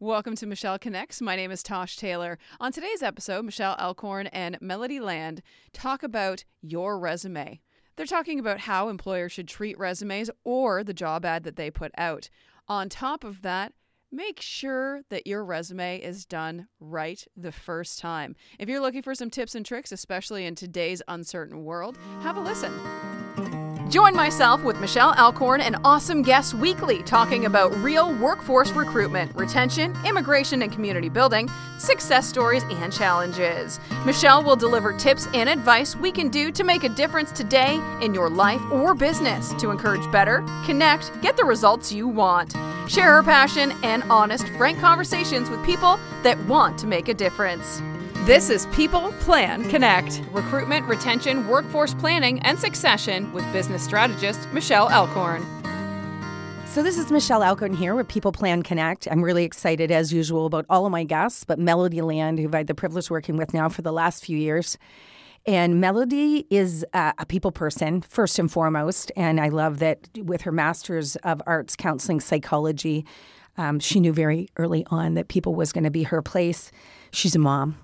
Welcome to Michelle Connects. My name is Tosh Taylor. On today's episode, Michelle Alcorn and Melody Land talk about your resume. They're talking about how employers should treat resumes or the job ad that they put out. On top of that, make sure that your resume is done right the first time. If you're looking for some tips and tricks, especially in today's uncertain world, have a listen. Join myself with Michelle Alcorn and awesome guests weekly talking about real workforce recruitment, retention, immigration and community building, success stories, and challenges. Michelle will deliver tips and advice we can do to make a difference today in your life or business to encourage better, connect, get the results you want. Share her passion and honest, frank conversations with people that want to make a difference. This is People Plan Connect recruitment, retention, workforce planning, and succession with business strategist Michelle Alcorn. So, this is Michelle Alcorn here with People Plan Connect. I'm really excited, as usual, about all of my guests, but Melody Land, who I've had the privilege working with now for the last few years. And Melody is uh, a people person, first and foremost. And I love that with her Master's of Arts Counseling Psychology, um, she knew very early on that people was going to be her place. She's a mom,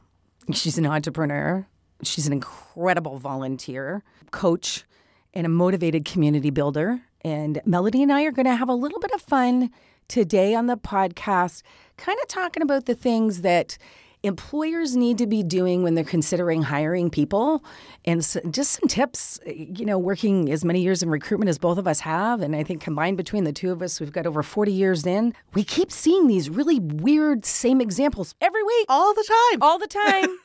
She's an entrepreneur. She's an incredible volunteer, coach, and a motivated community builder. And Melody and I are going to have a little bit of fun today on the podcast, kind of talking about the things that employers need to be doing when they're considering hiring people. And so just some tips you know working as many years in recruitment as both of us have and i think combined between the two of us we've got over 40 years in we keep seeing these really weird same examples every week. All the time. All the time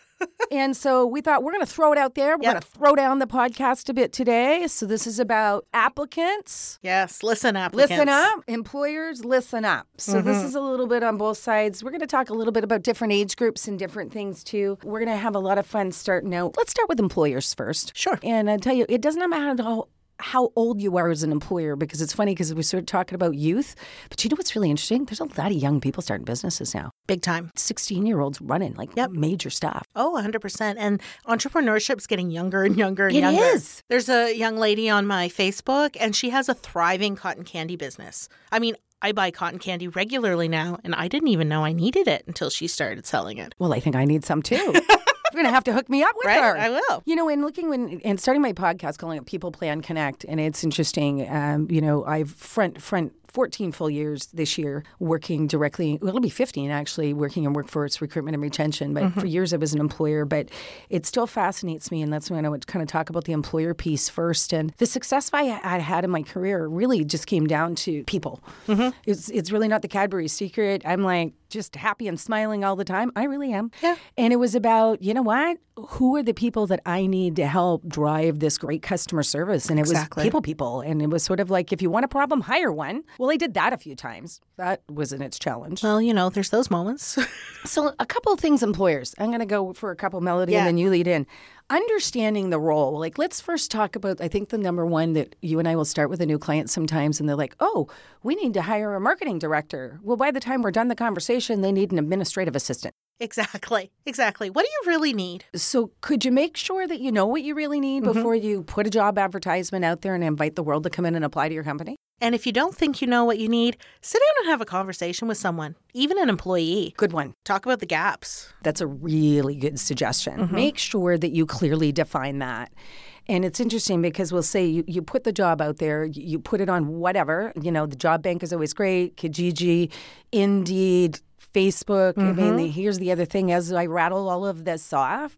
and so we thought we're going to throw it out there. We're yep. going to throw down the podcast a bit today. So this is about applicants. Yes, listen applicants. Listen up. Employers, listen up. So mm-hmm. this is a little bit on both sides. We're going to talk a little bit about different age groups and different things too. We're going to have a lot of fun starting out. Let's start with employers first. Sure. And I tell you, it doesn't matter how how old you are as an employer because it's funny because we started talking about youth. But you know what's really interesting? There's a lot of young people starting businesses now. Big time. 16 year olds running like yep. major stuff. Oh, 100%. And entrepreneurship's getting younger and younger and it younger. It is. There's a young lady on my Facebook and she has a thriving cotton candy business. I mean, I buy cotton candy regularly now, and I didn't even know I needed it until she started selling it. Well, I think I need some too. You're gonna have to hook me up with right? her. I will. You know, and looking when and starting my podcast, calling it People Plan Connect, and it's interesting. Um, you know, I've front front 14 full years this year working directly. Well, it'll be 15 actually, working in workforce recruitment and retention. But mm-hmm. for years I was an employer. But it still fascinates me. And that's when I would kind of talk about the employer piece first. And the success I had in my career really just came down to people. Mm-hmm. It's, it's really not the Cadbury secret. I'm like, just happy and smiling all the time. I really am. Yeah. And it was about, you know what? Who are the people that I need to help drive this great customer service? And it exactly. was people, people. And it was sort of like, if you want a problem, hire one. Well, I did that a few times. That was in its challenge. Well, you know, there's those moments. so, a couple of things, employers. I'm going to go for a couple, Melody, yeah. and then you lead in. Understanding the role. Like, let's first talk about, I think the number one that you and I will start with a new client sometimes, and they're like, oh, we need to hire a marketing director. Well, by the time we're done the conversation, they need an administrative assistant. Exactly. Exactly. What do you really need? So, could you make sure that you know what you really need mm-hmm. before you put a job advertisement out there and invite the world to come in and apply to your company? And if you don't think you know what you need, sit down and have a conversation with someone, even an employee. Good one. Talk about the gaps. That's a really good suggestion. Mm-hmm. Make sure that you clearly define that. And it's interesting because we'll say you, you put the job out there, you put it on whatever, you know, the job bank is always great, Kijiji, Indeed, Facebook. Mm-hmm. I mean, here's the other thing as I rattle all of this off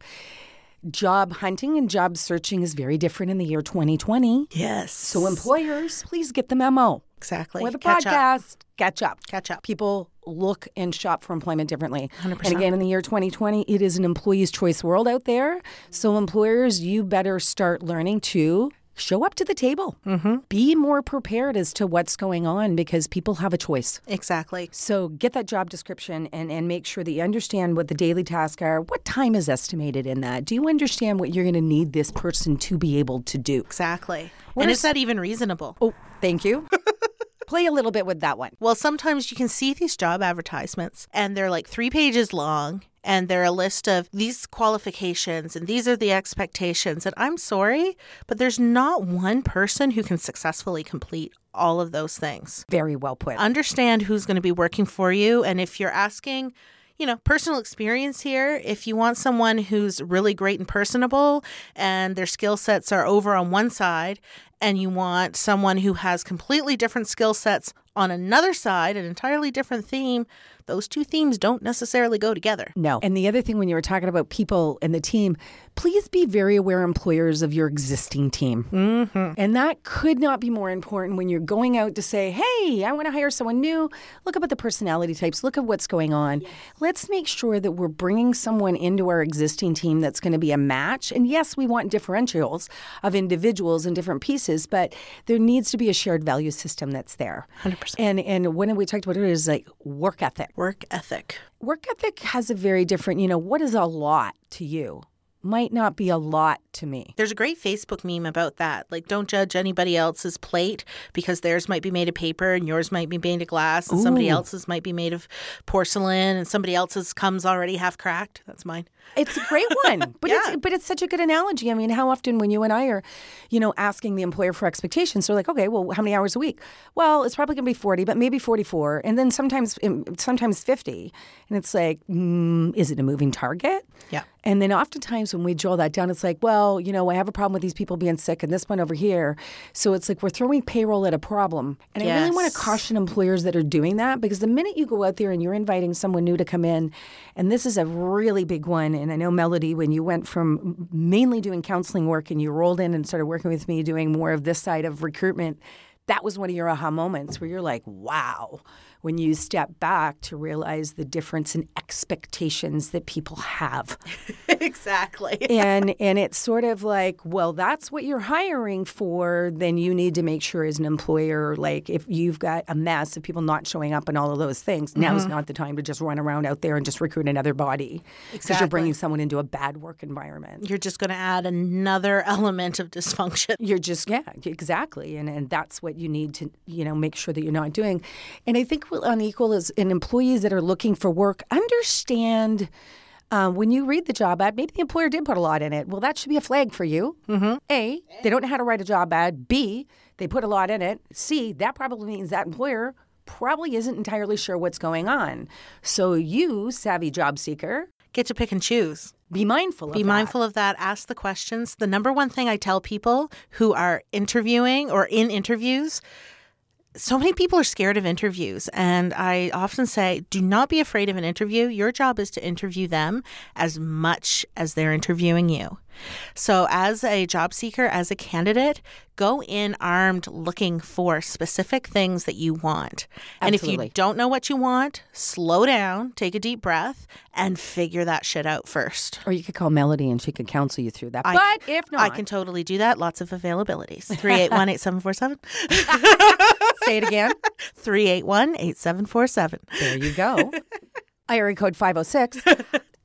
job hunting and job searching is very different in the year 2020. Yes. So employers, please get the memo. Exactly. Or the catch podcast. Up. Catch up. Catch up. People look and shop for employment differently. 100%. And again, in the year 2020, it is an employee's choice world out there. So employers, you better start learning to show up to the table. Mm-hmm. Be more prepared as to what's going on because people have a choice. Exactly. So get that job description and, and make sure that you understand what the daily tasks are. What time is estimated in that? Do you understand what you're going to need this person to be able to do? Exactly. What and is, is that even reasonable? Oh, thank you. play a little bit with that one. Well, sometimes you can see these job advertisements and they're like three pages long and they're a list of these qualifications and these are the expectations. And I'm sorry, but there's not one person who can successfully complete all of those things. Very well put. Understand who's going to be working for you. And if you're asking, you know, personal experience here, if you want someone who's really great and personable and their skill sets are over on one side, and you want someone who has completely different skill sets on another side, an entirely different theme, those two themes don't necessarily go together. No. And the other thing, when you were talking about people and the team, please be very aware, employers, of your existing team. Mm-hmm. And that could not be more important when you're going out to say, hey, I want to hire someone new. Look up at the personality types, look at what's going on. Yes. Let's make sure that we're bringing someone into our existing team that's going to be a match. And yes, we want differentials of individuals and different pieces, but there needs to be a shared value system that's there. 100%. And, and when we talked about it, it, is like work ethic work ethic? Work ethic has a very different, you know, what is a lot to you? might not be a lot to me. There's a great Facebook meme about that. Like, don't judge anybody else's plate because theirs might be made of paper and yours might be made of glass and Ooh. somebody else's might be made of porcelain and somebody else's comes already half cracked. That's mine. It's a great one, but yeah. it's but it's such a good analogy. I mean, how often when you and I are, you know, asking the employer for expectations, they're like, okay, well, how many hours a week? Well, it's probably going to be forty, but maybe forty-four, and then sometimes sometimes fifty, and it's like, mm, is it a moving target? Yeah. And then oftentimes when we draw that down, it's like, well, you know, I have a problem with these people being sick and this one over here. So it's like we're throwing payroll at a problem. And yes. I really want to caution employers that are doing that because the minute you go out there and you're inviting someone new to come in, and this is a really big one. And I know, Melody, when you went from mainly doing counseling work and you rolled in and started working with me doing more of this side of recruitment, that was one of your aha moments where you're like, wow when you step back to realize the difference in expectations that people have. exactly. and and it's sort of like, well, that's what you're hiring for, then you need to make sure as an employer like if you've got a mess of people not showing up and all of those things, mm-hmm. now's not the time to just run around out there and just recruit another body. Because exactly. you're bringing someone into a bad work environment. You're just going to add another element of dysfunction. You're just yeah, exactly. And and that's what you need to, you know, make sure that you're not doing. And I think unequal is in employees that are looking for work understand uh, when you read the job ad, maybe the employer did put a lot in it. Well, that should be a flag for you. Mm-hmm. A, they don't know how to write a job ad. B, they put a lot in it. C, that probably means that employer probably isn't entirely sure what's going on. So you, savvy job seeker, get to pick and choose. Be mindful Be that. mindful of that. Ask the questions. The number one thing I tell people who are interviewing or in interviews so many people are scared of interviews. And I often say, do not be afraid of an interview. Your job is to interview them as much as they're interviewing you. So, as a job seeker, as a candidate, go in armed looking for specific things that you want. And if you don't know what you want, slow down, take a deep breath, and figure that shit out first. Or you could call Melody and she could counsel you through that. I, but if not, I can totally do that. Lots of availabilities. 381 8747. Say it again 381 8747. There you go. area code 506.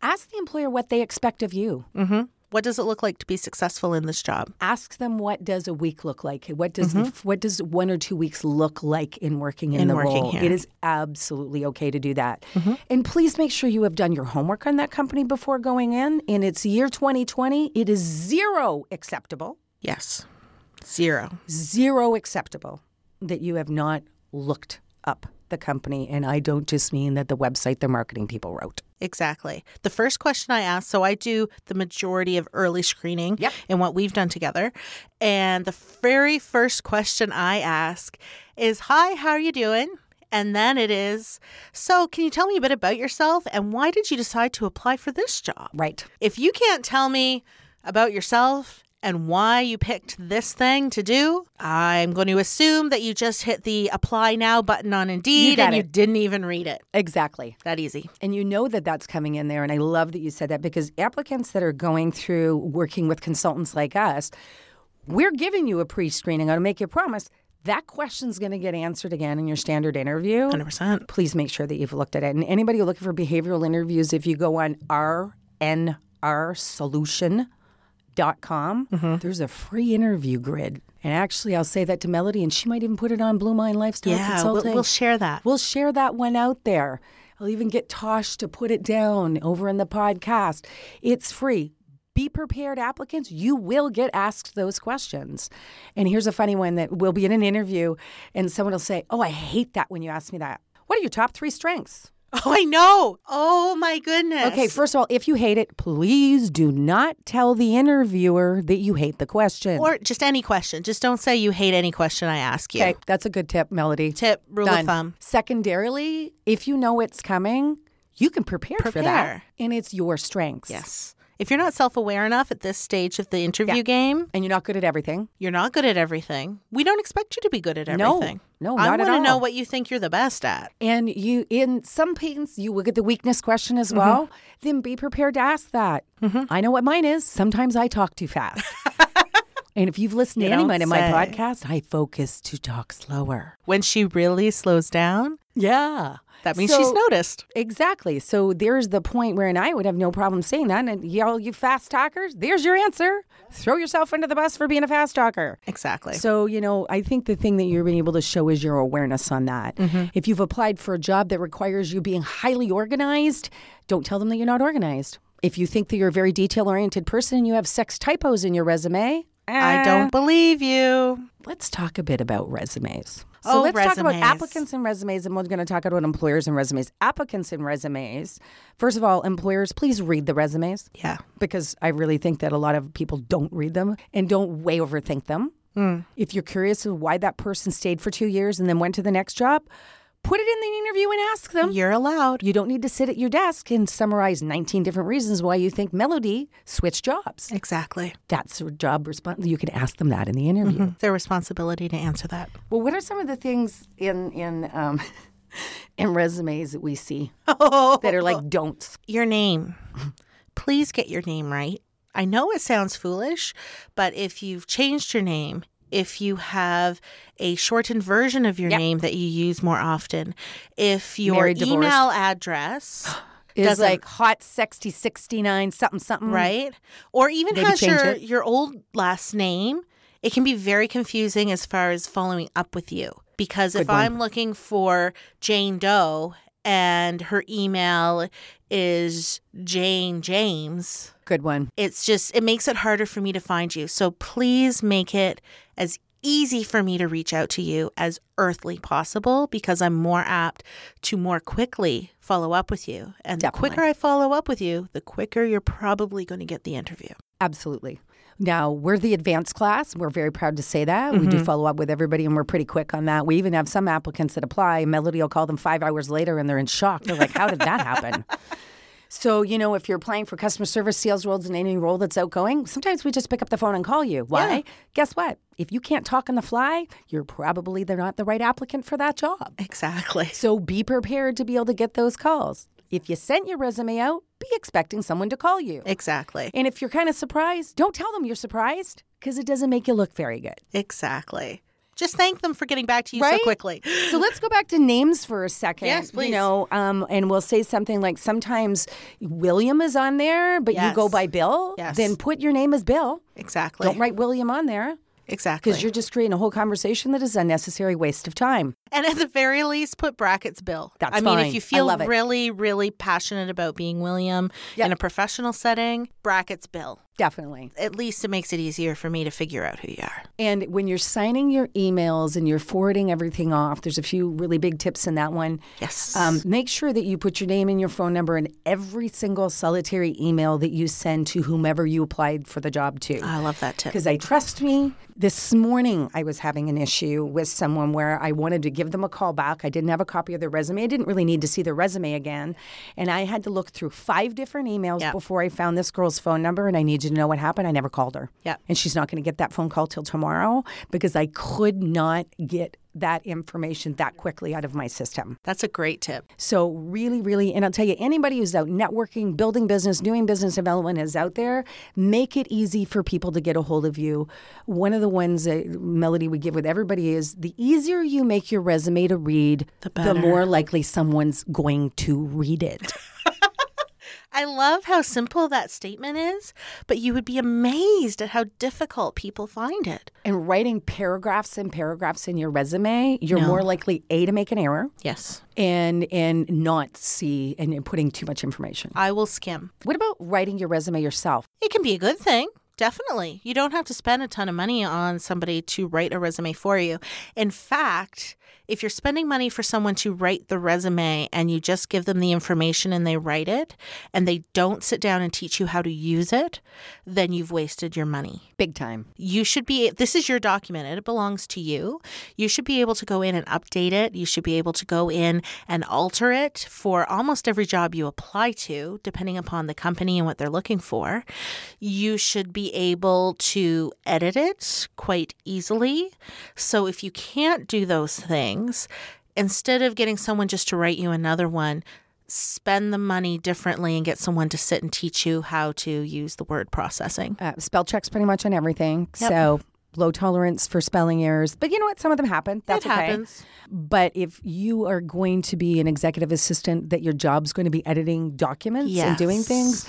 Ask the employer what they expect of you. Mm-hmm. What does it look like to be successful in this job? Ask them what does a week look like? What does mm-hmm. the, what does one or two weeks look like in working in, in the working role? Here. It is absolutely okay to do that. Mm-hmm. And please make sure you have done your homework on that company before going in. In its year 2020, it is zero acceptable. Yes. Zero. Zero acceptable that you have not looked up the company. And I don't just mean that the website the marketing people wrote. Exactly. The first question I ask, so I do the majority of early screening yep. in what we've done together. And the very first question I ask is, Hi, how are you doing? And then it is, So can you tell me a bit about yourself and why did you decide to apply for this job? Right. If you can't tell me about yourself and why you picked this thing to do, I'm going to assume that you just hit the apply now button on Indeed you and it. you didn't even read it. Exactly. That easy. And you know that that's coming in there. And I love that you said that because applicants that are going through working with consultants like us, we're giving you a pre screening. I'll make you a promise. That question's going to get answered again in your standard interview. 100%. Please make sure that you've looked at it. And anybody looking for behavioral interviews, if you go on RNR Solution, com. Mm-hmm. There's a free interview grid. And actually, I'll say that to Melody, and she might even put it on Bluemind Lifestyle yeah, Consulting. We'll, we'll share that. We'll share that one out there. I'll even get Tosh to put it down over in the podcast. It's free. be prepared, applicants. You will get asked those questions. And here's a funny one that will be in an interview, and someone will say, Oh, I hate that when you ask me that. What are your top three strengths? Oh, I know. Oh my goodness. Okay, first of all, if you hate it, please do not tell the interviewer that you hate the question. Or just any question. Just don't say you hate any question I ask you. okay, that's a good tip, Melody. Tip, rule Done. of thumb. Secondarily, if you know it's coming, you can prepare, for that. And it's your strengths. Yes. If you're not self aware enough at this stage of the interview game, And you're not good at everything. you're not good at everything. We don't expect you to be good at everything. No, I not at want to know what you think you're the best at. And you, in some pains, you will get the weakness question as Mm-hmm. well. Then be prepared to ask that. I know what mine is. Sometimes I talk too fast. and if you've listened You to anyone in my podcast, I focus to talk slower. When she really slows down, Yeah. That means So- she's noticed. Exactly. So there's the point where, and I would have no problem saying that. And y'all, you fast talkers, there's your answer. Throw yourself under the bus for being a fast talker. Exactly. So, you know, I think the thing that you're being able to show is your awareness on that. Mm-hmm. If you've applied for a job that requires you being highly organized, don't tell them that you're not organized. If you think that you're a very detail oriented person and you have sex typos in your resume, I eh, don't believe you. Let's talk a bit about resumes. So Oh, let's talk about applicants and resumes, and we're going to talk about employers and resumes. Applicants and resumes. First of all, employers, please read the resumes Yeah. because I really think that a lot of people don't read them and don't way overthink them. Hmm. If you're curious of why that person stayed for two years and then went to the next job, put it in the interview and ask them. You're allowed. You don't need to sit at your desk and summarize 19 different reasons why you think Melody switched jobs. Exactly. That's a job response. You can ask them that in the interview. It's their responsibility to answer that. Well, what are some of the things in in um, in resumes that we see Oh, that are like don'ts? your name. Please get your name right. I know it sounds foolish, but if you've changed your name, if you have a shortened version of your Yep. name that you use more often, if your Married, divorced. email address, Is like hot sexy 69 something something right, or even Maybe has your, it. your old last name, it can be very confusing as far as following up with you. Because if one. I'm looking for Jane Doe and her email is Jane James, Good one. it's just it makes it harder for me to find you. So please make it as easy for me to reach out to you as earthly possible because i'm more apt to more quickly follow up with you. And the quicker i follow up with you the quicker you're probably going to get the interview. Absolutely. Now, we're the advanced class. We're very proud to say that. We Mm-hmm. do follow up with everybody and we're pretty quick on that. We even have some applicants that apply. Melody will call them five hours later and they're in shock. They're like, how did that happen? So, you know, if you're applying for customer service, sales roles, and any role that's outgoing, sometimes we just pick up the phone and call you. Why? Yeah. Guess what? If you can't talk on the fly, you're probably they're not the right applicant for that job. exactly So be prepared to be able to get those calls. If you sent your resume out, be expecting someone to call you. exactly And if you're kind of surprised, don't tell them you're surprised because it doesn't make you look very good. exactly just thank them for getting back to you Right? so quickly So let's go back to names for a second. Yes, please. You know, um, and we'll say something like sometimes William is on there, but you go by Bill. Yes. Then put your name as Bill. exactly Don't write William on there exactly because you're just creating a whole conversation that is unnecessary waste of time. And at the very least, put brackets Bill. That's I mean, fine. if you feel really, really passionate about being William Yep. in a professional setting, brackets Bill. Definitely. At least it makes it easier for me to figure out who you are. And when you're signing your emails and you're forwarding everything off, there's a few really big tips in that one. Yes. Um, make sure that you put your name and your phone number in every single solitary email that you send to whomever you applied for the job to. I love that tip. Because I trust me. This morning, I was having an issue with someone where I wanted to give them a call back. I didn't have a copy of their resume. I didn't really need to see their resume again. And I had to look through five different emails Yep. before I found this girl's phone number. And I need you to know what happened. I never called her. Yep. And she's not going to get that phone call till tomorrow because I could not get that information that quickly out of my system. That's a great tip. So really, really, and I'll tell you, anybody who's out networking, building business, doing business development is out there. Make it easy for people to get a hold of you. One of the ones that Melody would give with everybody is the easier you make your resume to read, The better. more likely someone's going to read it. I love how simple that statement is, but you would be amazed at how difficult people find it. And writing paragraphs and paragraphs in your resume, you're No. more likely A to make an error Yes. and and not see and, and putting too much information. I will skim. What about writing your resume yourself? It can be a good thing. Definitely. You don't have to spend a ton of money on somebody to write a resume for you. In fact, if you're spending money for someone to write the resume and you just give them the information and they write it and they don't sit down and teach you how to use it, then you've wasted your money. Big time. You should be, this is your document, it belongs to you. You should be able to go in and update it. You should be able to go in and alter it for almost every job you apply to, depending upon the company and what they're looking for. You should be able to edit it quite easily. So if you can't do those things, instead of getting someone just to write you another one, spend the money differently and get someone to sit and teach you how to use the word processing. Uh, spell checks pretty much on everything. Yep. So low tolerance for spelling errors. But you know what? Some of them happen. That's it okay. happens. But if you are going to be an executive assistant, that your job's going to be editing documents and doing things,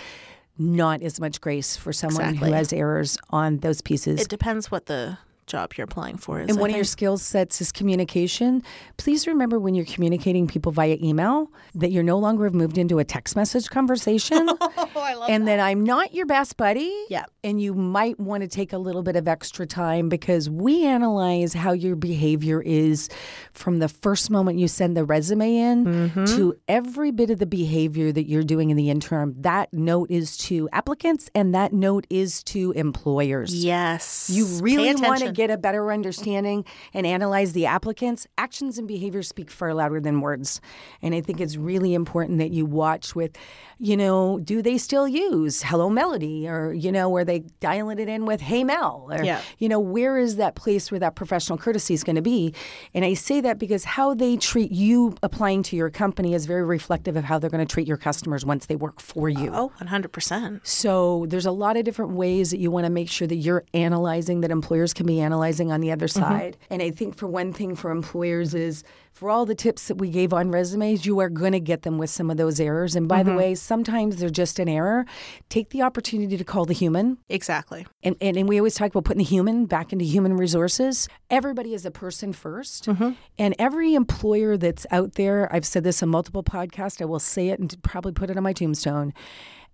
not as much grace for someone Exactly. who has errors on those pieces. It depends what the job you're applying for is. and I one of your skill sets is communication. Please remember when you're communicating people via email that you're no longer have moved into a text message conversation. Oh, I love and that I'm not your best buddy. Yeah. And you might want to take a little bit of extra time because we analyze how your behavior is from the first moment you send the resume in Mm-hmm. to every bit of the behavior that you're doing in the interim. That note is to applicants and that note is to employers. Yes. You really want to get a better understanding and analyze the applicants. Actions and behaviors speak far louder than words. And I think it's really important that you watch with, you know, do they still use Hello Melody or, you know, are they dialing it in with Hey Mel? Or, Yeah. you know, where is that place where that professional courtesy is going to be? And I say that because how they treat you applying to your company is very reflective of how they're going to treat your customers once they work for you. Oh, 100%. So there's a lot of different ways that you want to make sure that you're analyzing that employers can be analyzing on the other side. And I think for one thing for employers is for all the tips that we gave on resumes, you are going to get them with some of those errors. And by the mm-hmm. way, sometimes they're just an error. Take the opportunity to call the human. Exactly. And, and, and we always talk about putting the human back into human resources. Everybody is a person 1st mm-hmm. And every employer that's out there, I've said this on multiple podcasts, I will say it and probably put it on my tombstone.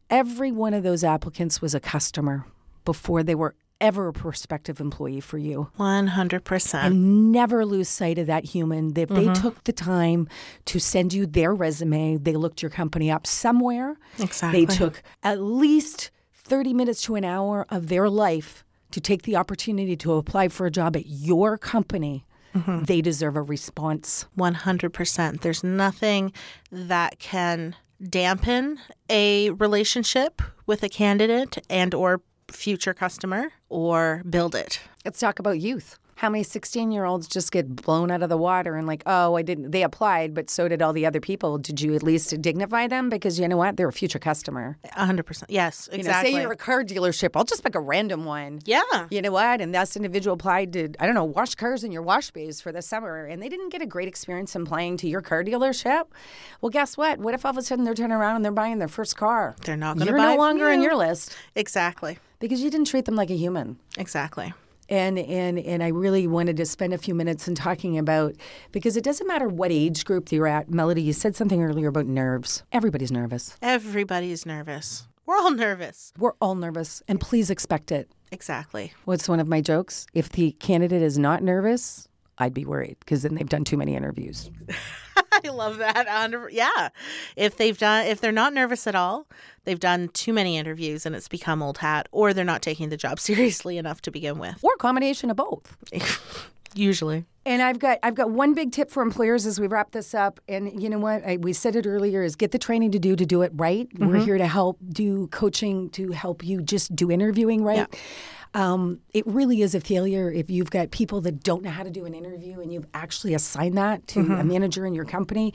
Every one of those applicants was a customer before they were ever a prospective employee for you. 100%. And never lose sight of that human. If they mm-hmm. took the time to send you their resume, they looked your company up somewhere. Exactly. They took at least 30 minutes to an hour of their life to take the opportunity to apply for a job at your company. Mm-hmm. They deserve a response. 100%. There's nothing that can dampen a relationship with a candidate and or future customer or build it. Let's talk about youth. How many 16 year olds just get blown out of the water and, like, oh, I didn't, they applied, but so did all the other people. Did you at least dignify them? Because you know what? They're a future customer. 100%. Yes, You know, exactly. say you're a car dealership, I'll just pick a random one. yeah. You know what? And this individual applied to, I don't know, wash cars in your wash bays for the summer, and they didn't get a great experience applying to your car dealership. Well, guess what? What if all of a sudden they're turning around and they're buying their first car? They're not going to buy You're no longer in you. your list Exactly. because you didn't treat them like a human. Exactly. And and and I really wanted to spend a few minutes in talking about because it doesn't matter what age group you're at. Melody, you said something earlier about nerves. Everybody's nervous. Everybody's nervous. We're all nervous. We're all nervous, and please expect it. Exactly. What's one of my jokes? If the candidate is not nervous, I'd be worried because then they've done too many interviews. I love that. Yeah. If they've done if they're not nervous at all, they've done too many interviews and it's become old hat or they're not taking the job seriously enough to begin with. Or a combination of both. Usually. And I've got I've got one big tip for employers as we wrap this up. And you know what? I, we said it earlier: is get the training to do to do it right. We're mm-hmm. here to help do coaching to help you just do interviewing right. Um, it really is a failure if you've got people that don't know how to do an interview and you've actually assigned that to a manager in your company.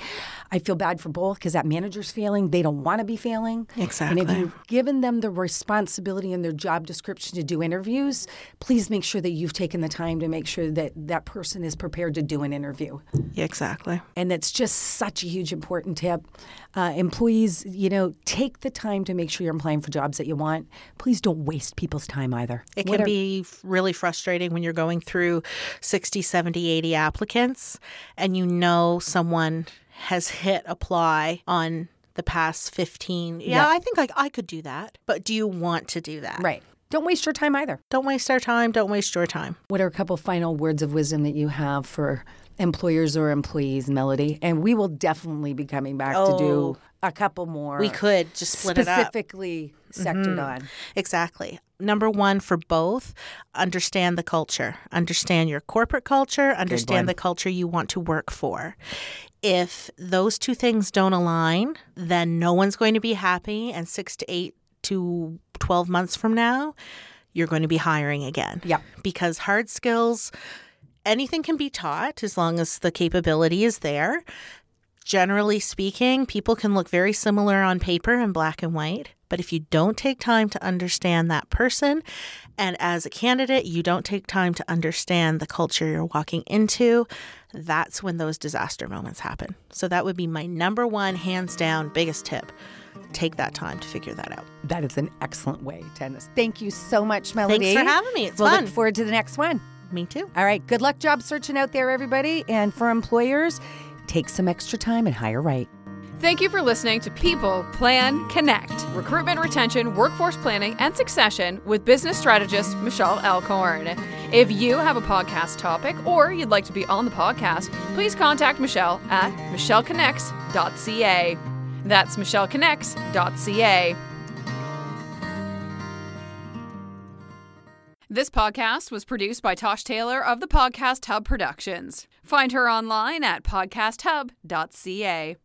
I feel bad for both because that manager's failing. They don't want to be failing. Exactly. And if you've given them the responsibility in their job description to do interviews, please make sure that you've taken the time to make sure that that person is prepared to do an interview. Yeah, exactly. And that's just such a huge important tip. Uh, employees, you know, take the time to make sure you're applying for jobs that you want. Please don't waste people's time either. It can Whatever- be really frustrating when you're going through 60, 70, 80 applicants and you know someone has hit apply on the past 15. Yeah, Yeah. I think like I could do that. But do you want to do that? Right. Don't waste your time either. Don't waste our time. Don't waste your time. What are a couple final words of wisdom that you have for employers or employees, Melody? And we will definitely be coming back to Oh. do a couple more. We could just split it up. specifically sectored mm-hmm. on. Exactly. Number one for both, understand the culture. Understand your corporate culture, understand the culture you want to work for. If those two things don't align, then no one's going to be happy. And six to eight to 12 months from now, you're going to be hiring again. Yep. Because hard skills, anything can be taught as long as the capability is there. Generally speaking, people can look very similar on paper in black and white. But if you don't take time to understand that person, and as a candidate, you don't take time to understand the culture you're walking into, that's when those disaster moments happen. So that would be my number one, hands down, biggest tip. Take that time to figure that out. That is an excellent way to end this. Thank you so much, Melody. Thanks for having me. It's we'll fun. look forward to the next one. Me too. All right. Good luck job searching out there, everybody. And for employers, take some extra time and hire right. Thank you for listening to People Plan Connect Recruitment, Retention, Workforce Planning, and Succession with business strategist Michelle Alcorn. If you have a podcast topic or you'd like to be on the podcast, please contact Michelle at michelleconnects.ca. That's michelleconnects.ca. This podcast was produced by Tosh Taylor of the Podcast Hub Productions. Find her online at podcasthub.ca.